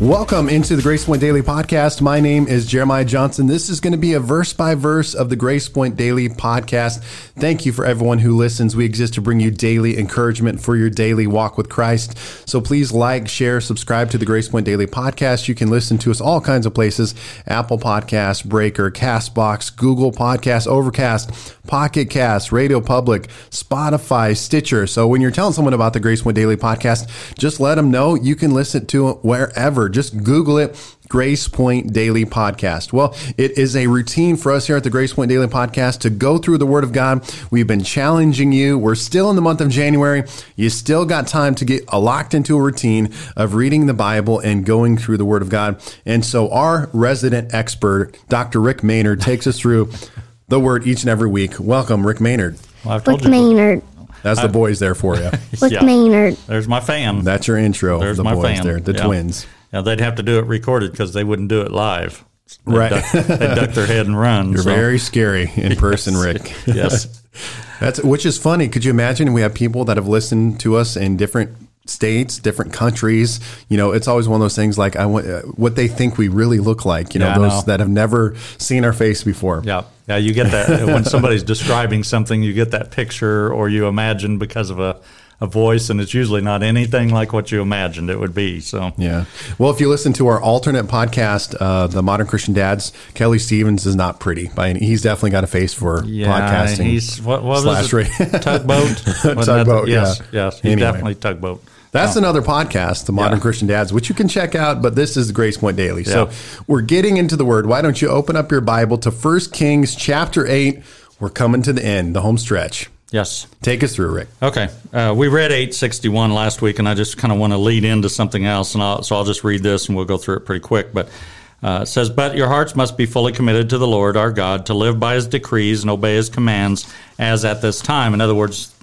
Welcome into the Grace Point Daily Podcast. My name is Jeremiah Johnson. This is going to be a verse by verse of the Grace Point Daily Podcast. Thank you for everyone who listens. We exist to bring you daily encouragement for your daily walk with Christ. So please like, share, subscribe to the Grace Point Daily Podcast. You can listen to us all kinds of places Apple Podcasts, Breaker, Castbox, Google Podcasts, Overcast, Pocket Cast, Radio Public, Spotify, Stitcher. So when you're telling someone about the Grace Point Daily Podcast, just let them know you can listen to it wherever just Google it. Grace Point Daily Podcast. Well, it is a routine for us here at the Grace Point Daily Podcast to go through the Word of God. We've been challenging you. We're still in the month of January. You still got time to get locked into a routine of reading the Bible and going through the Word of God. And so, our resident expert, Dr. Rick Maynard, takes us through the Word each and every week. Welcome, Rick Maynard. Well, I've told Rick you. Maynard. That's the boys there for you. Rick Yeah. Maynard. There's my fam. That's your intro. There's the my boys fan. there, the Yeah. twins. Now they'd have to do it recorded because they wouldn't do it live. They'd Right. Duck, they'd duck their head and run. You're so- very scary in person, Rick. yes. That's which is funny. Could you imagine we have people that have listened to us in different states, different countries. You know, it's always one of those things like I want uh, what they think we really look like. You know, Yeah, those know. that have never seen our face before. Yeah. Yeah. You get that when somebody's describing something, you get that picture or you imagine because of a, a voice, and it's usually not anything like what you imagined it would be. So, Yeah. Well, if you listen to our alternate podcast, uh, the Modern Christian Dads, Kelly Stevens is not pretty by any. He's definitely got a face for yeah, podcasting. he's what, what slash was it? Tugboat? Tugboat, Yes. yeah. Yes. He's Anyway. definitely tugboat. That's another podcast, the Modern Yeah. Christian Dads, which you can check out, but this is Grace Point Daily. So we're getting into the word. Why don't you open up your Bible to 1 Kings chapter 8? We're coming to the end, the home stretch. Yes. Take us through, Rick. Okay. Uh, we read 861 last week, and I just kind of want to lead into something else. And I'll, so I'll just read this and we'll go through it pretty quick. But uh, it says, But your hearts must be fully committed to the Lord our God, to live by his decrees and obey his commands as at this time. In other words,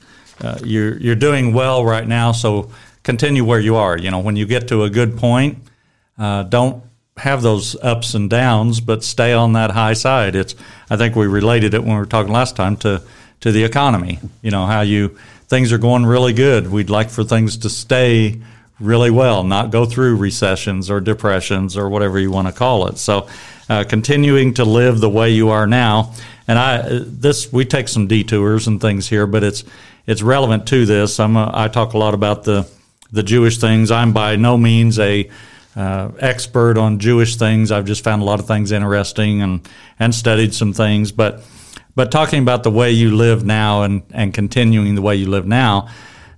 uh, you're, you're doing well right now, so continue where you are. You know, when you get to a good point, uh, don't have those ups and downs, but stay on that high side. It's I think we related it when we were talking last time to to the economy. You know how you things are going really good. We'd like for things to stay really well, not go through recessions or depressions or whatever you want to call it. So, uh, continuing to live the way you are now, and I this we take some detours and things here, but it's it's relevant to this. I'm a, I talk a lot about the the Jewish things. I'm by no means a uh, expert on Jewish things. I've just found a lot of things interesting and and studied some things. But but talking about the way you live now and and continuing the way you live now,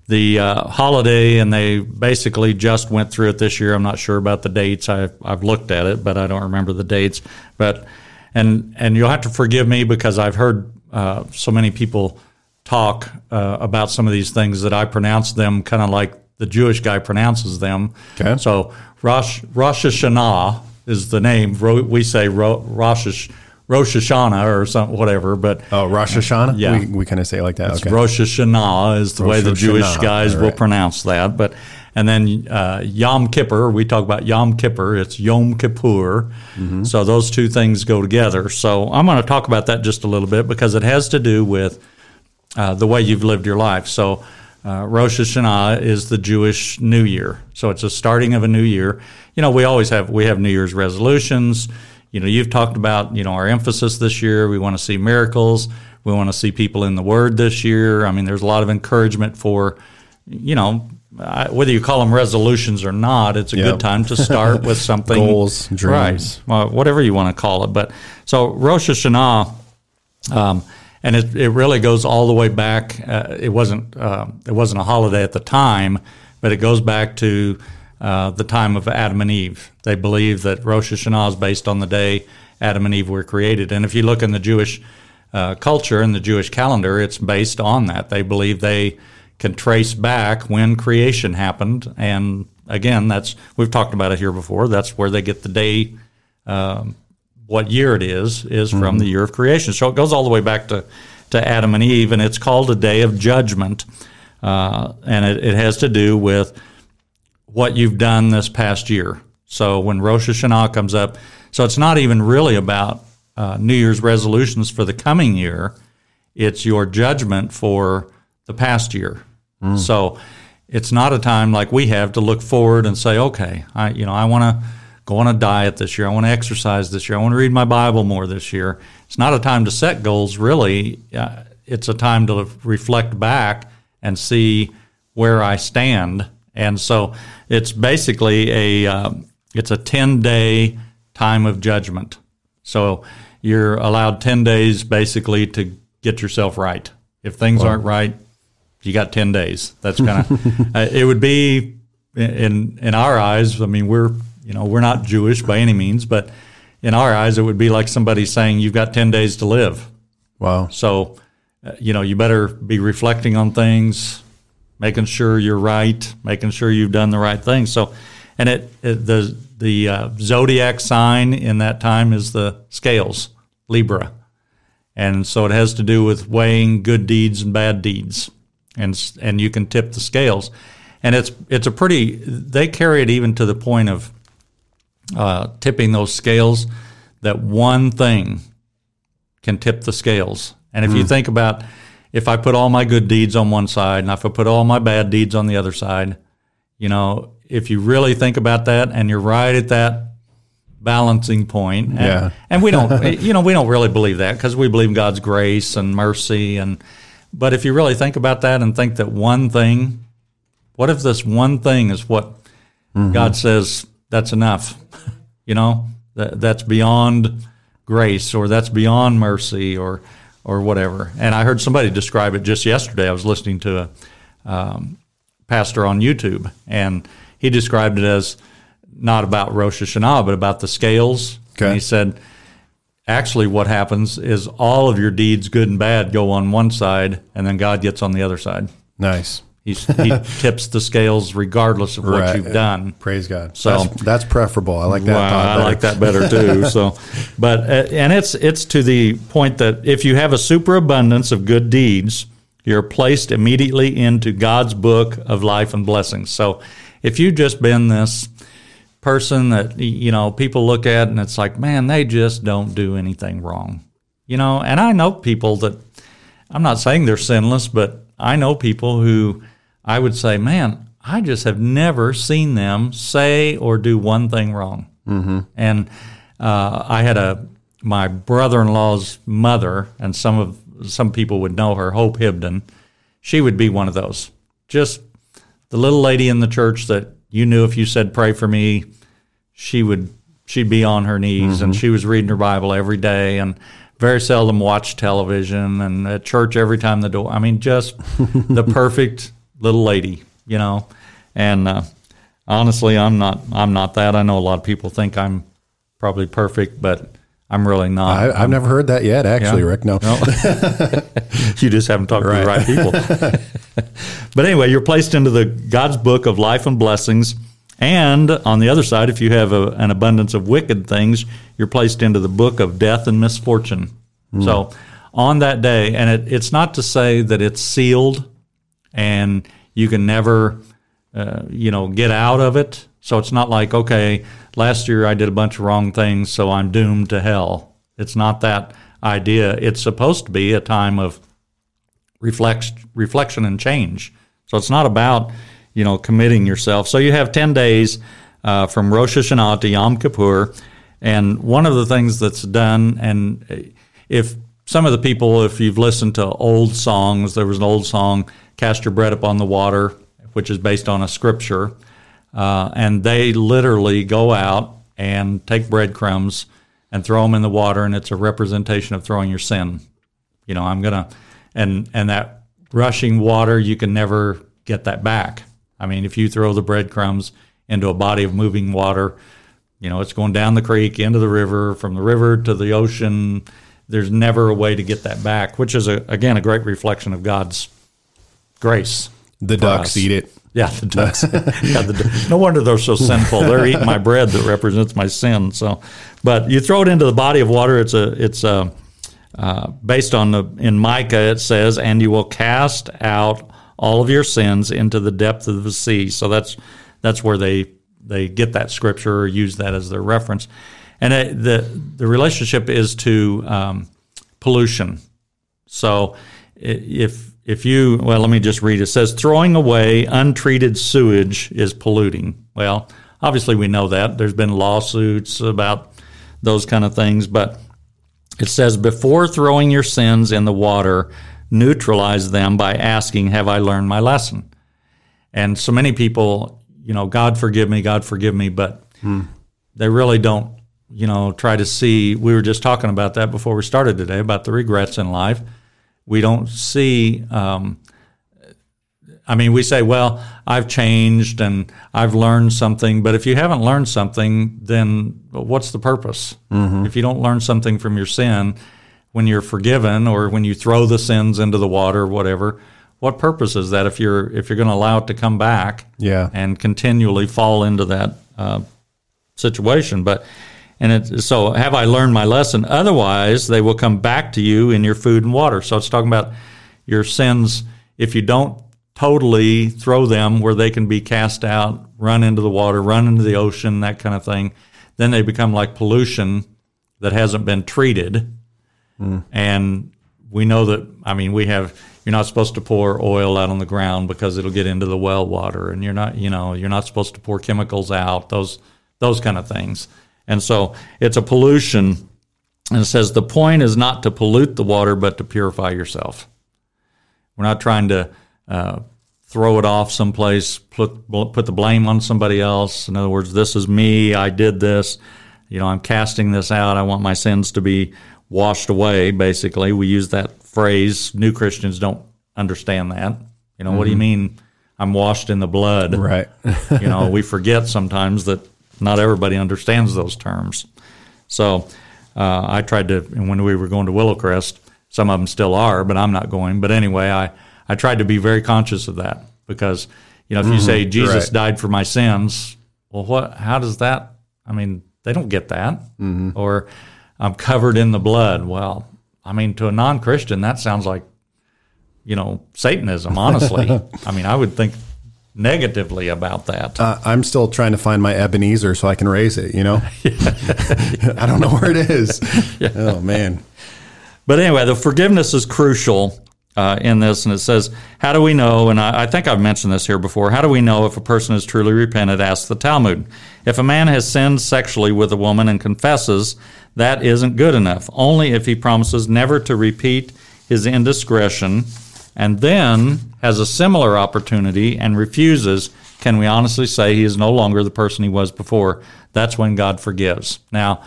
the uh, holiday and they basically just went through it this year. I'm not sure about the dates. I've I've looked at it, but I don't remember the dates. But and and you'll have to forgive me because I've heard uh, so many people talk uh, about some of these things that I pronounce them kind of like the Jewish guy pronounces them. Okay. So Rosh Rosh Hashanah is the name. We say Rosh Rosh Hashanah or something, whatever. But Oh, Rosh Hashanah? Yeah. We, we kind of say it like that. Okay. Rosh Hashanah is the way Rosh the Jewish Hashanah, guys all will pronounce that. But and then uh, Yom Kippur, we talk about Yom Kippur. It's Yom Kippur. Mm-hmm. So those two things go together. So I'm going to talk about that just a little bit because it has to do with uh, the way you've lived your life. So uh, Rosh Hashanah is the Jewish New Year. So it's a starting of a new year. You know, we always have we have New Year's resolutions. You know, you've talked about you know our emphasis this year. We want to see miracles. We want to see people in the Word this year. I mean, there's a lot of encouragement for, you know, I, whether you call them resolutions or not. It's a Yep. good time to start with something Goals, dreams. right? Well, whatever you want to call it. But so Rosh Hashanah. Um, and it, it really goes all the way back. Uh, it wasn't uh, it wasn't a holiday at the time, but it goes back to uh, the time of Adam and Eve. They believe that Rosh Hashanah is based on the day Adam and Eve were created. And if you look in the Jewish uh, culture and the Jewish calendar, it's based on that. They believe they can trace back when creation happened. And again, that's we've talked about it here before. That's where they get the day what year it is is from the year of creation. So it goes all the way back to, to Adam and Eve, and it's called a day of judgment. Uh, and it, it has to do with what you've done this past year. So when Rosh Hashanah comes up, so it's not even really about uh, New Year's resolutions for the coming year. It's your judgment for the past year. So it's not a time like we have to look forward and say, okay, I you know I want to go on a diet this year. I want to exercise this year. I want to read my Bible more this year. It's not a time to set goals, really. Uh, it's a time to reflect back and see where I stand. And so it's basically a uh, it's a ten day time of judgment. So you're allowed ten days basically to get yourself right. If things wow. aren't right, you got ten days. That's kind of uh, it would be in in our eyes. I mean, we're you know we're not Jewish by any means, but in our eyes, it would be like somebody saying you've got ten days to live. Wow. So uh, you know you better be reflecting on things, making sure you're right, making sure you've done the right thing. So, and it, it the the uh, zodiac sign in that time is the scales, Libra. And so it has to do with weighing good deeds and bad deeds. And, and you can tip the scales. And it's, it's a pretty, they carry it even to the point of uh, tipping those scales that one thing can tip the scales. And if mm. you hmm. think about if I put all my good deeds on one side and if I put all my bad deeds on the other side, you know, if you really think about that and you're right at that balancing point. And, yeah. and we don't, you know, we don't really believe that because we believe in God's grace and mercy. And, but if you really think about that and think that one thing, what if this one thing is what mm-hmm. God says that's enough? you know, that, that's beyond grace or that's beyond mercy or, or whatever. And I heard somebody describe it just yesterday. I was listening to a um, pastor on YouTube and he described it as, not about Rosh Hashanah, but about the scales. Okay. And he said, actually, what happens is all of your deeds, good and bad, go on one side, and then God gets on the other side. Nice. He's, he tips the scales regardless of what right. you've done. Praise God. So that's, that's preferable. I like that. Well, I like that better too. So, but uh, and it's it's to the point that if you have a superabundance of good deeds, you're placed immediately into God's book of life and blessings. So, if you've just been this person that you know people look at and it's like, man, they just don't do anything wrong. You know, and I know people that I'm not saying they're sinless, but I know people who I would say, man, I just have never seen them say or do one thing wrong. Mm-hmm. And uh, I had a my brother-in-law's mother, and some of some people would know her, Hope Hibden. She would be one of those, just the little lady in the church that you knew if you said pray for me, she would she'd be on her knees mm-hmm. and she was reading her Bible every day and very seldom watched television and at church every time the door. I mean, just the perfect little lady, you know. And uh, honestly, I'm not. I'm not that. I know a lot of people think I'm probably perfect, but I'm really not. I, have never heard that yet, actually, yeah. Rick. No, no. you just haven't talked right. to the right people. but anyway, you're placed into the God's book of life and blessings. And on the other side, if you have a, an abundance of wicked things, you're placed into the book of death and misfortune. Mm. So on that day, and it, it's not to say that it's sealed and you can never, uh, you know, get out of it. So it's not like, okay, last year I did a bunch of wrong things, so I'm doomed to hell. It's not that idea. It's supposed to be a time of reflex, reflection and change. So it's not about, you know, committing yourself. So you have 10 days uh, from Rosh Hashanah to Yom Kippur. And one of the things that's done, and if some of the people, if you've listened to old songs, there was an old song, Cast Your Bread Upon the Water, which is based on a scripture. Uh, and they literally go out and take breadcrumbs and throw them in the water, and it's a representation of throwing your sin. You know, I'm gonna, and and that rushing water, you can never get that back. I mean, if you throw the breadcrumbs into a body of moving water, you know, it's going down the creek into the river, from the river to the ocean. There's never a way to get that back, which is a, again a great reflection of God's grace. The ducks us. eat it. Yeah, the ducks. yeah, the, no wonder they're so sinful. They're eating my bread that represents my sin. So, but you throw it into the body of water. It's a it's a uh, based on the in Micah it says, and you will cast out all of your sins into the depth of the sea. So that's that's where they they get that scripture or use that as their reference. And it, the the relationship is to um, pollution. So if if you, well, let me just read. It says, throwing away untreated sewage is polluting. Well, obviously we know that. There's been lawsuits about those kind of things, but it says, before throwing your sins in the water, neutralize them by asking, Have I learned my lesson? And so many people, you know, God forgive me, God forgive me, but hmm. they really don't, you know, try to see. We were just talking about that before we started today about the regrets in life. We don't see, um, I mean, we say, well, I've changed and I've learned something, but if you haven't learned something, then what's the purpose? Mm-hmm. If you don't learn something from your sin, when you're forgiven or when you throw the sins into the water or whatever what purpose is that if you're if you're going to allow it to come back yeah. and continually fall into that uh, situation but and it, so have i learned my lesson otherwise they will come back to you in your food and water so it's talking about your sins if you don't totally throw them where they can be cast out run into the water run into the ocean that kind of thing then they become like pollution that hasn't been treated Mm. And we know that, I mean, we have, you're not supposed to pour oil out on the ground because it'll get into the well water. And you're not, you know, you're not supposed to pour chemicals out, those, those kind of things. And so it's a pollution. And it says the point is not to pollute the water, but to purify yourself. We're not trying to uh, throw it off someplace, put, put the blame on somebody else. In other words, this is me. I did this. You know, I'm casting this out. I want my sins to be washed away, basically. We use that phrase. New Christians don't understand that. You know, mm-hmm. what do you mm-hmm. mean I'm washed in the blood? Right. you know, we forget sometimes that not everybody understands those terms. So uh, I tried to, when we were going to Willowcrest, some of them still are, but I'm not going. But anyway, I, I tried to be very conscious of that because, you know, if mm-hmm. you say Jesus right. died for my sins, well, what, how does that, I mean, they don't get that. Mm-hmm. Or, I'm covered in the blood. Well, I mean, to a non Christian, that sounds like, you know, Satanism, honestly. I mean, I would think negatively about that. Uh, I'm still trying to find my Ebenezer so I can raise it, you know? I don't know where it is. Yeah. Oh, man. But anyway, the forgiveness is crucial uh, in this, and it says, How do we know? And I, I, think I've mentioned this here before. How do we know if a person is truly repented? Asks the Talmud. If a man has sinned sexually with a woman and confesses, that isn't good enough. Only if he promises never to repeat his indiscretion and then has a similar opportunity and refuses, can we honestly say he is no longer the person he was before? That's when God forgives. Now,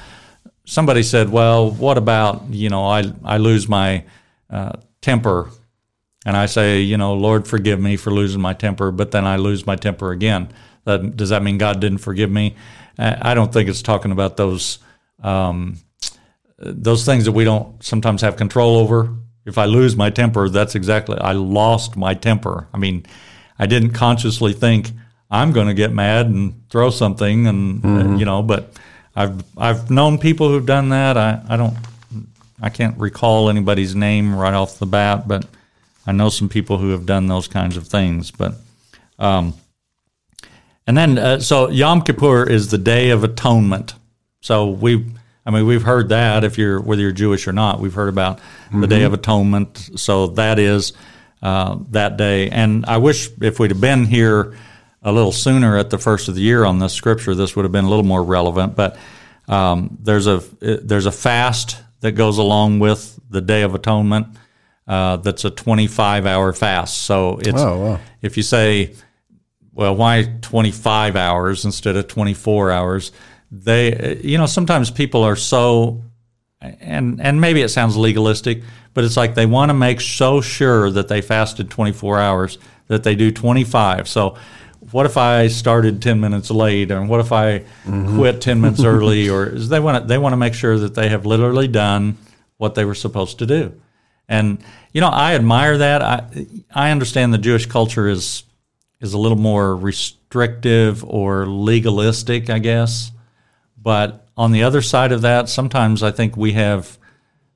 somebody said, well, what about, you know, I, I lose my uh, temper and I say, you know, Lord, forgive me for losing my temper, but then I lose my temper again. That, does that mean God didn't forgive me? I don't think it's talking about those um, those things that we don't sometimes have control over. If I lose my temper, that's exactly I lost my temper. I mean, I didn't consciously think I'm going to get mad and throw something, and mm-hmm. uh, you know, but I've I've known people who've done that. I, I don't I can't recall anybody's name right off the bat, but I know some people who have done those kinds of things. But um, and then uh, so Yom Kippur is the Day of Atonement. So we, I mean, we've heard that if you're whether you're Jewish or not, we've heard about mm-hmm. the Day mm-hmm. of Atonement. So that is uh, that day. And I wish if we'd have been here a little sooner at the first of the year on this scripture, this would have been a little more relevant. But um, there's a there's a fast that goes along with the Day of Atonement. Uh, that's a 25 hour fast. So it's oh, wow. if you say, well, why 25 hours instead of 24 hours? They, you know, sometimes people are so, and and maybe it sounds legalistic, but it's like they want to make so sure that they fasted 24 hours that they do 25. So what if I started 10 minutes late and what if I mm-hmm. quit 10 minutes early or they want to, they want to make sure that they have literally done what they were supposed to do. And you know, I admire that. I I understand the Jewish culture is is a little more restrictive or legalistic, I guess. But on the other side of that, sometimes I think we have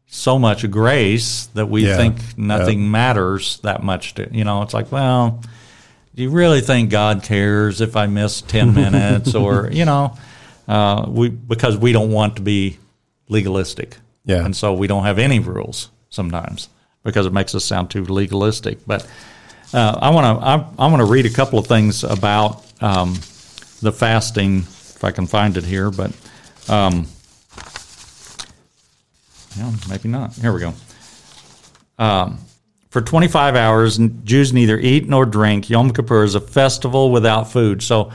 so much grace that we yeah. think nothing matters that much to you know, it's like, well, do you really think God cares if I miss 10 minutes or, you know, uh, we, because we don't want to be legalistic. Yeah. And so we don't have any rules sometimes. because it makes us sound too legalistic. But uh, I want to I, I want to read a couple of things about um, the fasting, if I can find it here. But um, yeah, maybe not. Here we go. Um, for 25 hours, Jews neither eat nor drink. Yom Kippur is a festival without food. So,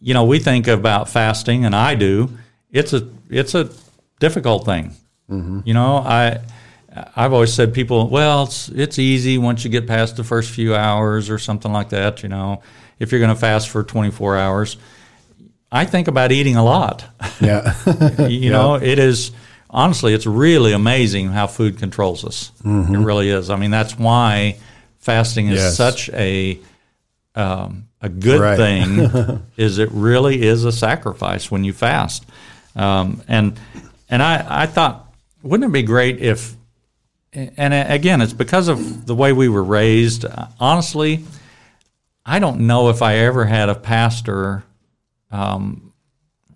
you know, we think about fasting, and I do. It's a it's a difficult thing. Mm-hmm. You know, I I've always said people, well, it's it's easy once you get past the first few hours or something like that. You know, if you're going to fast for 24 hours, I think about eating a lot. Yeah, you yeah. know, it is honestly, it's really amazing how food controls us. Mm-hmm. It really is. I mean, that's why fasting is yes. such a um, a good right. thing. is it really is a sacrifice when you fast, um, and and I I thought wouldn't it be great if and again it's because of the way we were raised. Honestly, I don't know if I ever had a pastor. Um,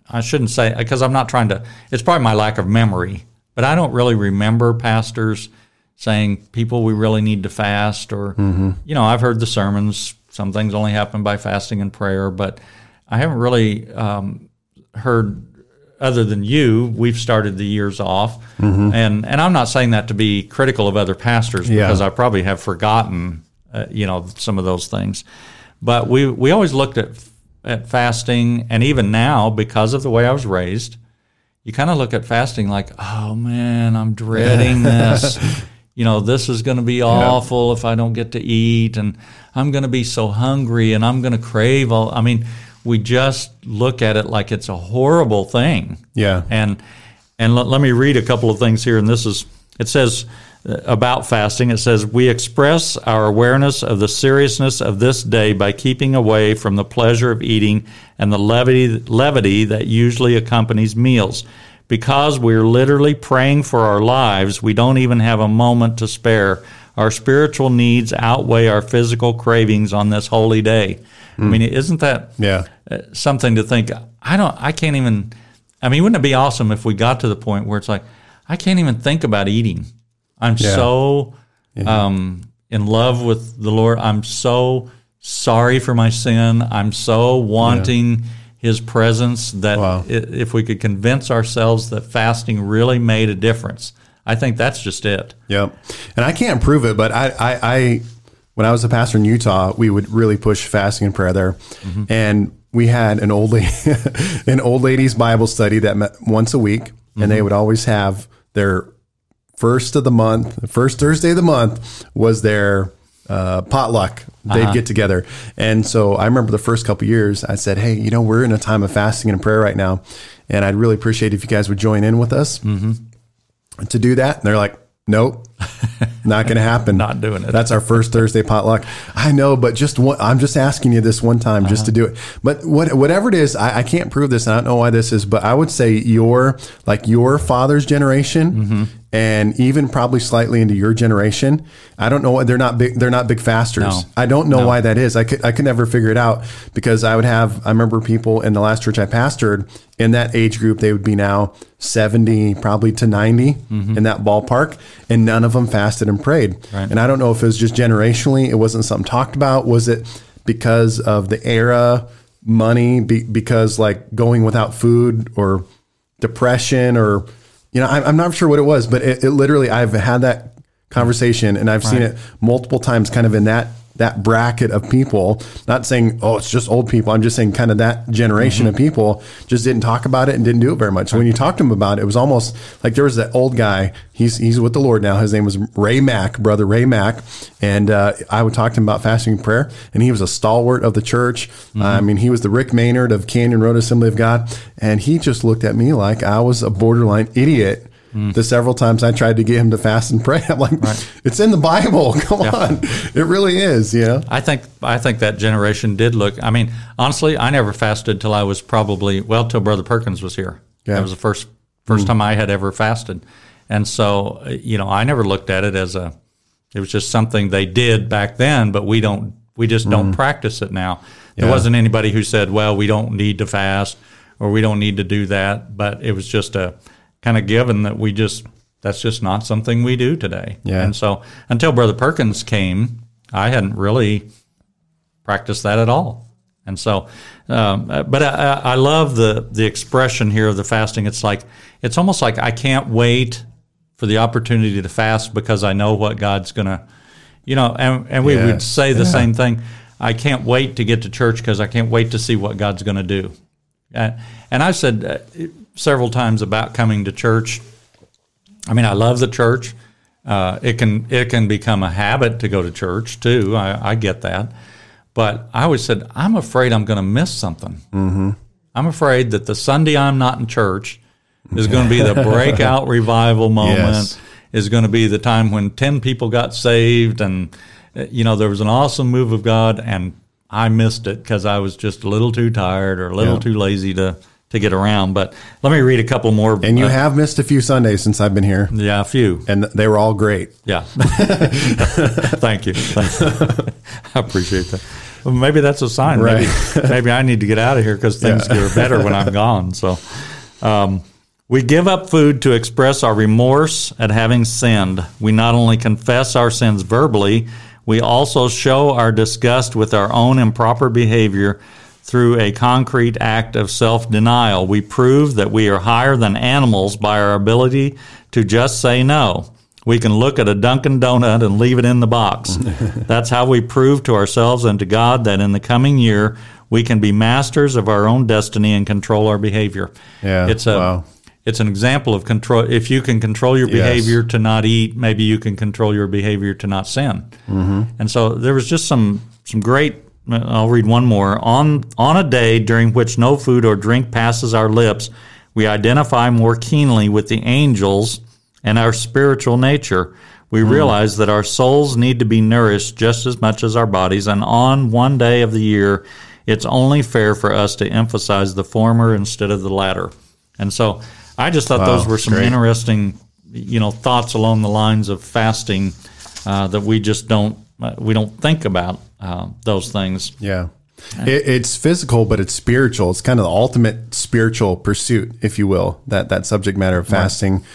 I shouldn't say because I'm not trying to. It's probably my lack of memory, but I don't really remember pastors saying people we really need to fast or mm-hmm. you know I've heard the sermons. Some things only happen by fasting and prayer, but I haven't really um, heard other than you, we've started the years off, mm-hmm. and and I'm not saying that to be critical of other pastors because yeah. I probably have forgotten, uh, you know, some of those things. But we we always looked at at fasting, and even now, because of the way I was raised, you kind of look at fasting like, oh man, I'm dreading this. you know, this is going to be awful yeah. if I don't get to eat, and I'm going to be so hungry, and I'm going to crave all. I mean, we just look at it like it's a horrible thing. Yeah. And and let, let me read a couple of things here, and this is it says about fasting. It says, We express our awareness of the seriousness of this day by keeping away from the pleasure of eating and the levity, levity that usually accompanies meals. Because we're literally praying for our lives, we don't even have a moment to spare. Our spiritual needs outweigh our physical cravings on this holy day. Mm. I mean, isn't that yeah. Uh, something to think? I don't. I can't even. I mean, wouldn't it be awesome if we got to the point where it's like, I can't even think about eating. I'm yeah. so um, in love with the Lord. I'm so sorry for my sin. I'm so wanting yeah. His presence that wow. if we could convince ourselves that fasting really made a difference, I think that's just it. Yep. And I can't prove it, but I, I, I when I was a pastor in Utah, we would really push fasting and prayer there, mm-hmm. and we had an old lady, an old ladies Bible study that met once a week, mm-hmm. and they mm-hmm. would always have their first of the month, first Thursday of the month was their uh, potluck. They'd uh-huh. get together. And so I remember the first couple years, I said, Hey, you know, we're in a time of fasting and prayer right now. And I'd really appreciate if you guys would join in with us mm-hmm. to do that. And they're like, Nope, not going to happen. not doing it. That's our first Thursday potluck. I know, but just one, I'm just asking you this one time uh-huh. just to do it. But what, whatever it is, I, I, can't prove this. I don't know why this is, but I would say your like your father's generation mm-hmm and even probably slightly into your generation. I don't know why they're not big. They're not big fasters. No. I don't know no. why that is. I could I could never figure it out because I would have. I remember people in the last church I pastored in that age group. They would be now seventy, probably to 90 mm-hmm. in that ballpark, and none of them fasted and prayed. Right. And I don't know if it was just generationally, it wasn't something talked about. Was it because of the era, money, be, because like going without food or depression or you know, I'm I'm not sure what it was, but it, it literally, I've had that conversation and I've right. seen it multiple times kind of in that that bracket of people not saying oh it's just old people. I'm just saying kind of that generation mm-hmm. of people just didn't talk about it and didn't do it very much. So when you talked to them about it it was almost like there was that old guy he's he's with the lord now. His name was ray mack brother ray mack and uh, i would talk to him about fasting and prayer and he was a stalwart of the church. Mm-hmm. i mean he was the rick maynard of canyon road assembly of god. And he just looked at me like i was a borderline idiot Mm. The several times I tried to get him to fast and pray, I'm like, right. it's in the Bible. Come yeah. on, it really is. You know. I think I think that generation did look. I mean, honestly, I never fasted till I was probably well till Brother Perkins was here. Yeah. That was the first first mm. time I had ever fasted, and so you know, I never looked at it as a. It was just something they did back then, but we don't. We just don't mm. practice it now. There yeah. wasn't anybody who said, "Well, we don't need to fast." or we don't need to do that. But it was just a kind of given that we just that's just not something we do today. Yeah. And so until Brother Perkins came, I hadn't really practiced that at all. And so, um, but I, I love the the expression here of the fasting. It's like it's almost like I can't wait for the opportunity to fast because I know what God's gonna, you know. And, and we would say the Yeah. same thing. I can't wait to get to church because I can't wait to see what God's going to do. Uh, and I've said uh, several times about coming to church. I mean, I love the church. Uh, it can it can become a habit to go to church too. I, I get that, but I always said I'm afraid I'm going to miss something. Mm-hmm. I'm afraid that the Sunday I'm not in church is going to be the breakout revival moment. Yes. Is going to be the time when ten people got saved, and uh, you know there was an awesome move of God, and I missed it because I was just a little too tired or a little Yeah. too lazy to to get around. But let me read a couple more. And you uh, have missed a few Sundays since I've been here, yeah, a few. and they were all great. Yeah. Thank you. Thank you. I appreciate that. Well, maybe that's a sign. Right. Maybe, maybe I need to get out of here because things Yeah. get better when I'm gone. So, um, we give up food to express our remorse at having sinned. We not only confess our sins verbally, we also show our disgust with our own improper behavior through a concrete act of self denial. We prove that we are higher than animals by our ability to just say no. We can look at a Dunkin' Donut and leave it in the box. That's how we prove to ourselves and to God that in the coming year we can be masters of our own destiny and control our behavior. Yeah, It's a wow. it's an example of control. If you can control your Yes. behavior to not eat, maybe you can control your behavior to not sin. Mm-hmm. And so there was just some some great. I'll read one more. On on a day during which no food or drink passes our lips, we identify more keenly with the angels and our spiritual nature. We realize that our souls need to be nourished just as much as our bodies, and on one day of the year, it's only fair for us to emphasize the former instead of the latter. And so I just thought Wow, those were some great. interesting, you know, thoughts along the lines of fasting uh, that we just don't uh, we don't think about uh, those things. Yeah. It, it's physical, but it's spiritual. It's kind of the ultimate spiritual pursuit, if you will. That that subject matter of fasting,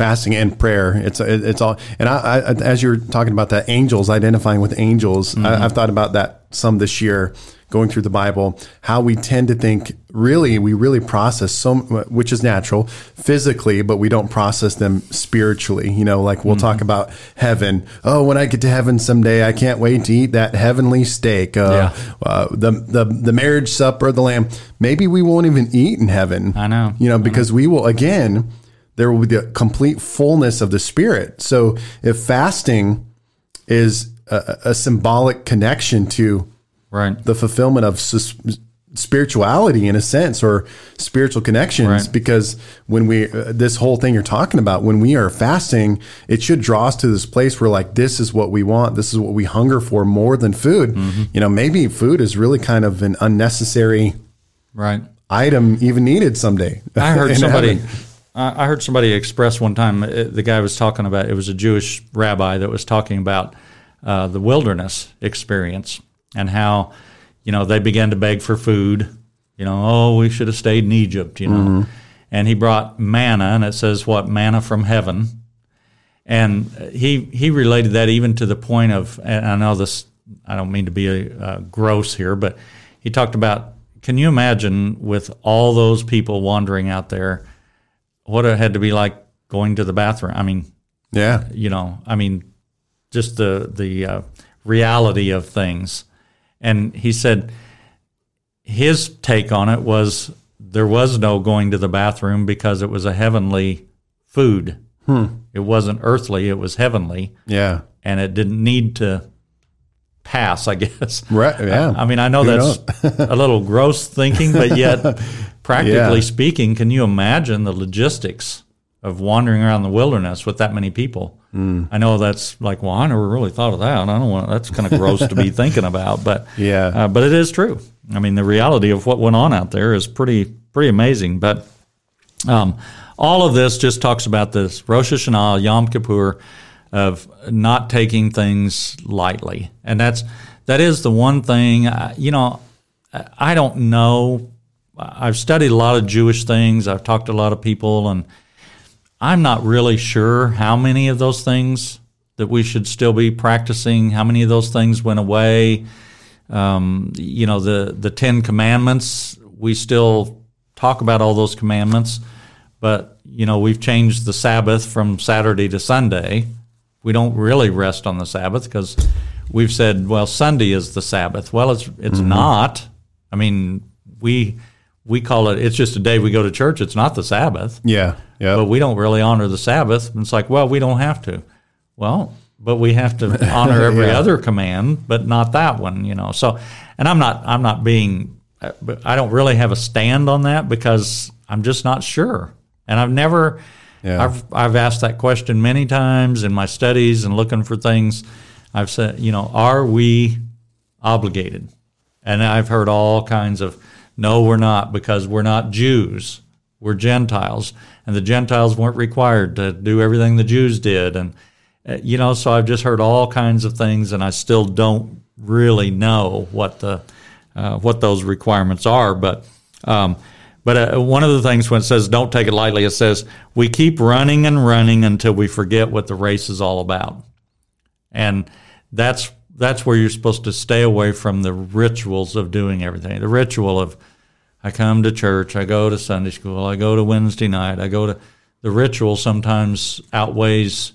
fasting and prayer. It's it's all. And I, I, as you're talking about that, angels identifying with angels. I, I've thought about that some this year, going through the Bible. How we tend to think, really, we really process so, which is natural, physically, but we don't process them spiritually. You know, like we'll talk about heaven. Oh, when I get to heaven someday, I can't wait to eat that heavenly steak. Uh, Yeah. uh, the the the marriage supper of the lamb. Maybe we won't even eat in heaven. I know. You know, because we will again. There will be the complete fullness of the spirit. So if fasting is a, a symbolic connection to Right. the fulfillment of sus- spirituality in a sense or spiritual connections Right. because when we uh, this whole thing you're talking about when we are fasting it should draw us to this place where like this is what we want this is what we hunger for more than food Mm-hmm. you know maybe food is really kind of an unnecessary Right. item even needed someday I heard somebody. heaven. I heard somebody express one time. uh, The guy was talking about. It was a Jewish rabbi that was talking about uh, the wilderness experience and how, you know, they began to beg for food. You know, oh, we should have stayed in Egypt. You know, and he brought manna, and it says what manna from heaven. And he he related that even to the point of, and I know this. I don't mean to be uh, gross here, but he talked about. Can you imagine with all those people wandering out there, what it had to be like going to the bathroom? I mean, yeah you know, I mean, just the the uh, reality of things. And he said his take on it was there was no going to the bathroom because it was a heavenly food. It wasn't earthly; it was heavenly, yeah and it didn't need to pass. I guess. right yeah I mean, I know Who that's a little gross thinking, but yet, practically Yeah. speaking, can you imagine the logistics of wandering around the wilderness with that many people? Hmm. I know that's like, well, I never really thought of that. I don't want. That's kind of gross to be thinking about, but Yeah. uh, but it is true. I mean, the reality of what went on out there is pretty pretty amazing. But um, all of this just talks about this Rosh Hashanah, Yom Kippur, of not taking things lightly, and that's that is the one thing. uh, You know, I- I don't know. I've studied a lot of Jewish things. I've talked to a lot of people, and I'm not really sure how many of those things that we should still be practicing. How many of those things went away? Um, you know, the the Ten Commandments. We still talk about all those commandments, but you know, we've changed the Sabbath from Saturday to Sunday. We don't really rest on the Sabbath because we've said, well, Sunday is the Sabbath. Well, it's it's mm-hmm. not. I mean, we we call it. It's just a day we go to church. It's not the Sabbath. Yeah, yeah. But we don't really honor the Sabbath. And it's like, well, we don't have to. Well, but we have to honor every yeah. other command, but not that one. You know. So, and I'm not. I'm not being. I don't really have a stand on that because I'm just not sure. And I've never. Yeah. I've I've asked that question many times in my studies and looking for things. I've said, you know, are we obligated? And I've heard all kinds of, no, we're not, because we're not Jews. We're Gentiles. And the Gentiles weren't required to do everything the Jews did. And, uh, you know, so I've just heard all kinds of things, and I still don't really know what the, uh, what those requirements are. But, um, but uh, one of the things when it says don't take it lightly, it says we keep running and running until we forget what the race is all about. And that's that's where you're supposed to stay away from the rituals of doing everything. The ritual of I come to church, I go to Sunday school, I go to Wednesday night, I go to the ritual sometimes outweighs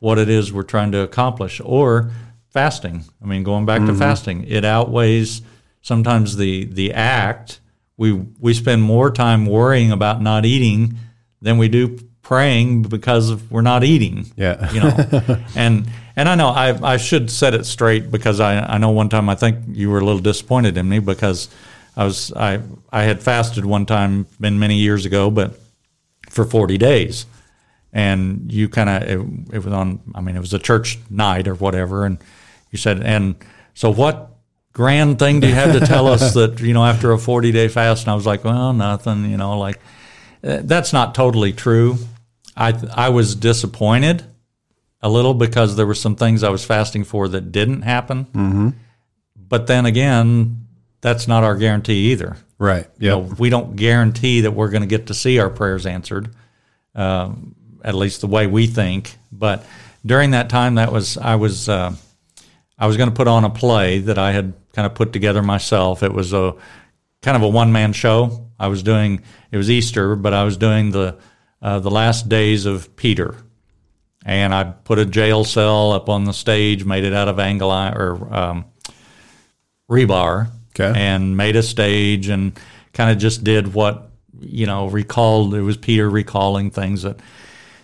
what it is we're trying to accomplish or fasting. I mean, going back mm-hmm. to fasting, it outweighs sometimes the the act. We we spend more time worrying about not eating than we do praying because we're not eating. Yeah. You know. and and I know I I should set it straight because I I know one time I think you were a little disappointed in me because I was I I had fasted one time been many years ago, but for 40 days. And you kind of it, it was on I mean it was a church night or whatever and you said and so what grand thing do you have to tell us that you know after a 40 day fast and I was like well nothing you know like uh, that's not totally true I I was disappointed a little because there were some things I was fasting for that didn't happen. Mm-hmm. But then again, that's not our guarantee either. Right. Yeah. You know, we don't guarantee that we're going to get to see our prayers answered, uh, at least the way we think. But during that time, that was I was uh, I was going to put on a play that I had kind of put together myself. It was a kind of a one man show. I was doing it was Easter, but I was doing the uh, the last days of Peter, and I put a jail cell up on the stage, made it out of angle or um, rebar, okay. and made a stage, and kind of just did what you know recalled. It was Peter recalling things that.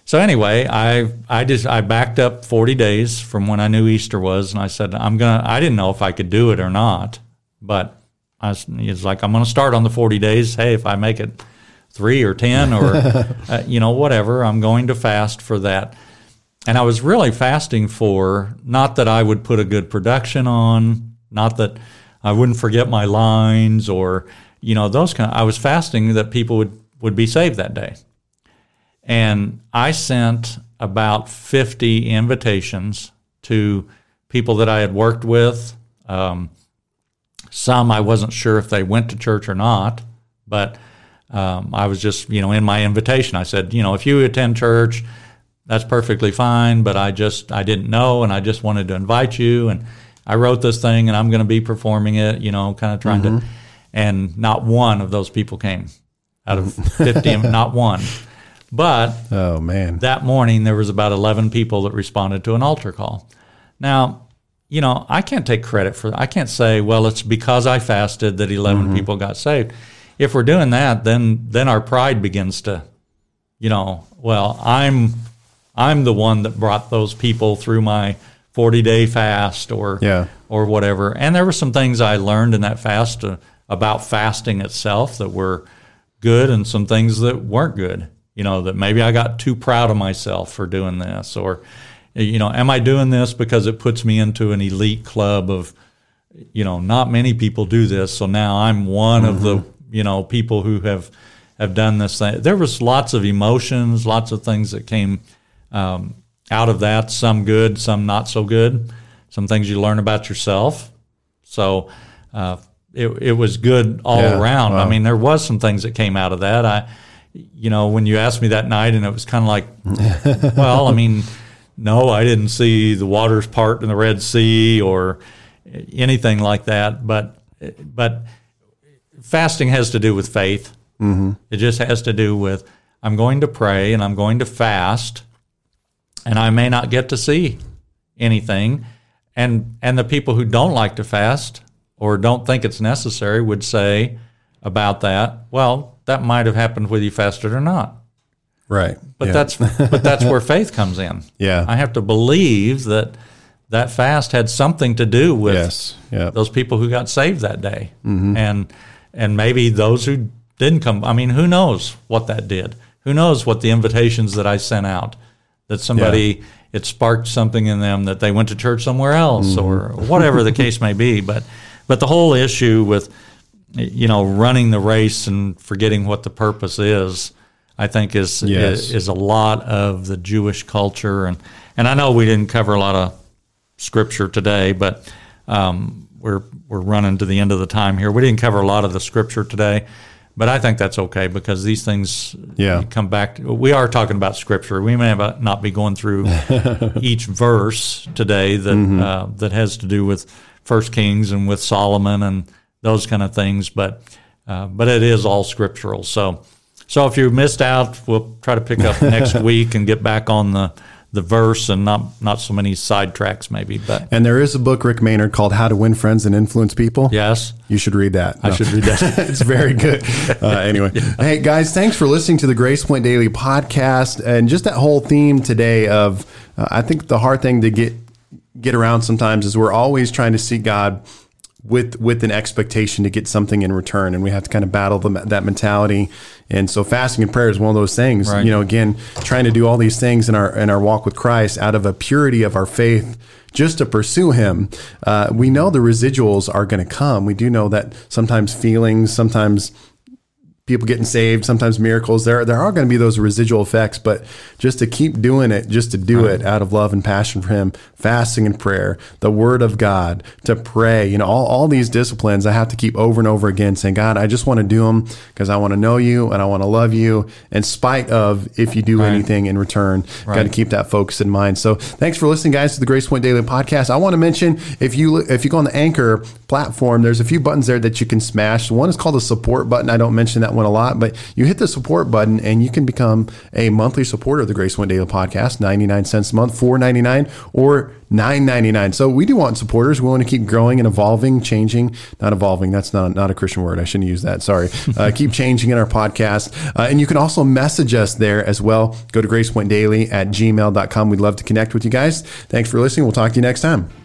So anyway, I I just I backed up 40 days from when I knew Easter was, and I said I'm gonna. I didn't know if I could do it or not, but I was, like I'm gonna start on the 40 days. Hey, if I make it three or 10 or, uh, you know, whatever. I'm going to fast for that. And I was really fasting for not that I would put a good production on, not that I wouldn't forget my lines or, you know, those kind of, I was fasting that people would, would be saved that day. And I sent about 50 invitations to people that I had worked with. Um, some I wasn't sure if they went to church or not, but um, I was just, you know, in my invitation, I said, you know, if you attend church, that's perfectly fine, but I just, I didn't know, and I just wanted to invite you, and I wrote this thing, and I'm going to be performing it, you know, kind of trying mm-hmm. to, and not one of those people came out of 50, not one. But oh man, that morning there was about 11 people that responded to an altar call. Now, you know, I can't take credit for that. I can't say, well, it's because I fasted that 11 mm-hmm. people got saved if we're doing that, then then our pride begins to, you know, well, I'm I'm the one that brought those people through my 40 day fast or yeah. or whatever. And there were some things I learned in that fast uh, about fasting itself that were good and some things that weren't good. You know, that maybe I got too proud of myself for doing this or you know, am I doing this because it puts me into an elite club of you know, not many people do this, so now I'm one mm-hmm. of the mm-hmm you know people who have have done this thing. There was lots of emotions, lots of things that came um, out of that. Some good, some not so good. Some things you learn about yourself. So uh, it it was good all yeah, around. Wow. I mean, there was some things that came out of that. I, you know, when you asked me that night, and it was kind of like, well, I mean, no, I didn't see the waters part in the Red Sea or anything like that. But but fasting has to do with faith. Mm-hmm. It just has to do with I'm going to pray and I'm going to fast, and I may not get to see anything. And and the people who don't like to fast or don't think it's necessary would say about that, well, that might have happened whether you fasted or not. Right. But yeah. that's but that's where faith comes in. Yeah. I have to believe that that fast had something to do with yes. Yeah. those people who got saved that day, mm-hmm. and and maybe those who didn't come. I mean, who knows what that did? Who knows what the invitations that I sent out that somebody yeah. it sparked something in them that they went to church somewhere else mm-hmm. or whatever the case may be. But but the whole issue with you know running the race and forgetting what the purpose is I think is, yes. is, is a lot of the Jewish culture, and and I know we didn't cover a lot of scripture today, but um, we're we're running to the end of the time here. We didn't cover a lot of the scripture today, but I think that's okay because these things yeah. come back. To, we are talking about scripture. We may not be going through each verse today that mm-hmm. uh, that has to do with First Kings and with Solomon and those kind of things, but uh, but it is all scriptural. So so if you missed out, we'll try to pick up next week and get back on the the verse and not not so many sidetracks maybe. But and there is a book Rick Maynard called How to Win Friends and Influence People. Yes, you should read that. I should read that. it's very good. Uh, anyway, yeah. hey guys, thanks for listening to the Grace Point Daily podcast and just that whole theme today of uh, I think the hard thing to get get around sometimes is we're always trying to see God with with an expectation to get something in return and we have to kind of battle the, that mentality and so fasting and prayer is one of those things right. you know again trying to do all these things in our in our walk with Christ out of a purity of our faith just to pursue him uh, we know the residuals are going to come we do know that sometimes feelings sometimes people getting saved, sometimes miracles. There, there are going to be those residual effects, but just to keep doing it, just to do it out of love and passion for Him, fasting and prayer, the Word of God, to pray, you know, all, all these disciplines I have to keep over and over again saying, God, I just want to do them because I want to know you and I want to love you in spite of if you do right. anything in return. Right. Got to keep that focus in mind. So thanks for listening, guys, to the Grace Point Daily Podcast. I want to mention if you if you go on the Anchor platform, there's a few buttons there that you can smash. One is called the support button. I don't mention that one a lot, but you hit the support button and you can become a monthly supporter of the Grace Point Daily podcast, 99 cents a month, 4.99 or 9.99. So we do want supporters. We want to keep growing and evolving, changing, not evolving. That's not, not a Christian word. I shouldn't use that. Sorry. Uh, keep changing in our podcast. Uh, and you can also message us there as well. Go to gracepointdaily at gmail.com. We'd love to connect with you guys. Thanks for listening. We'll talk to you next time.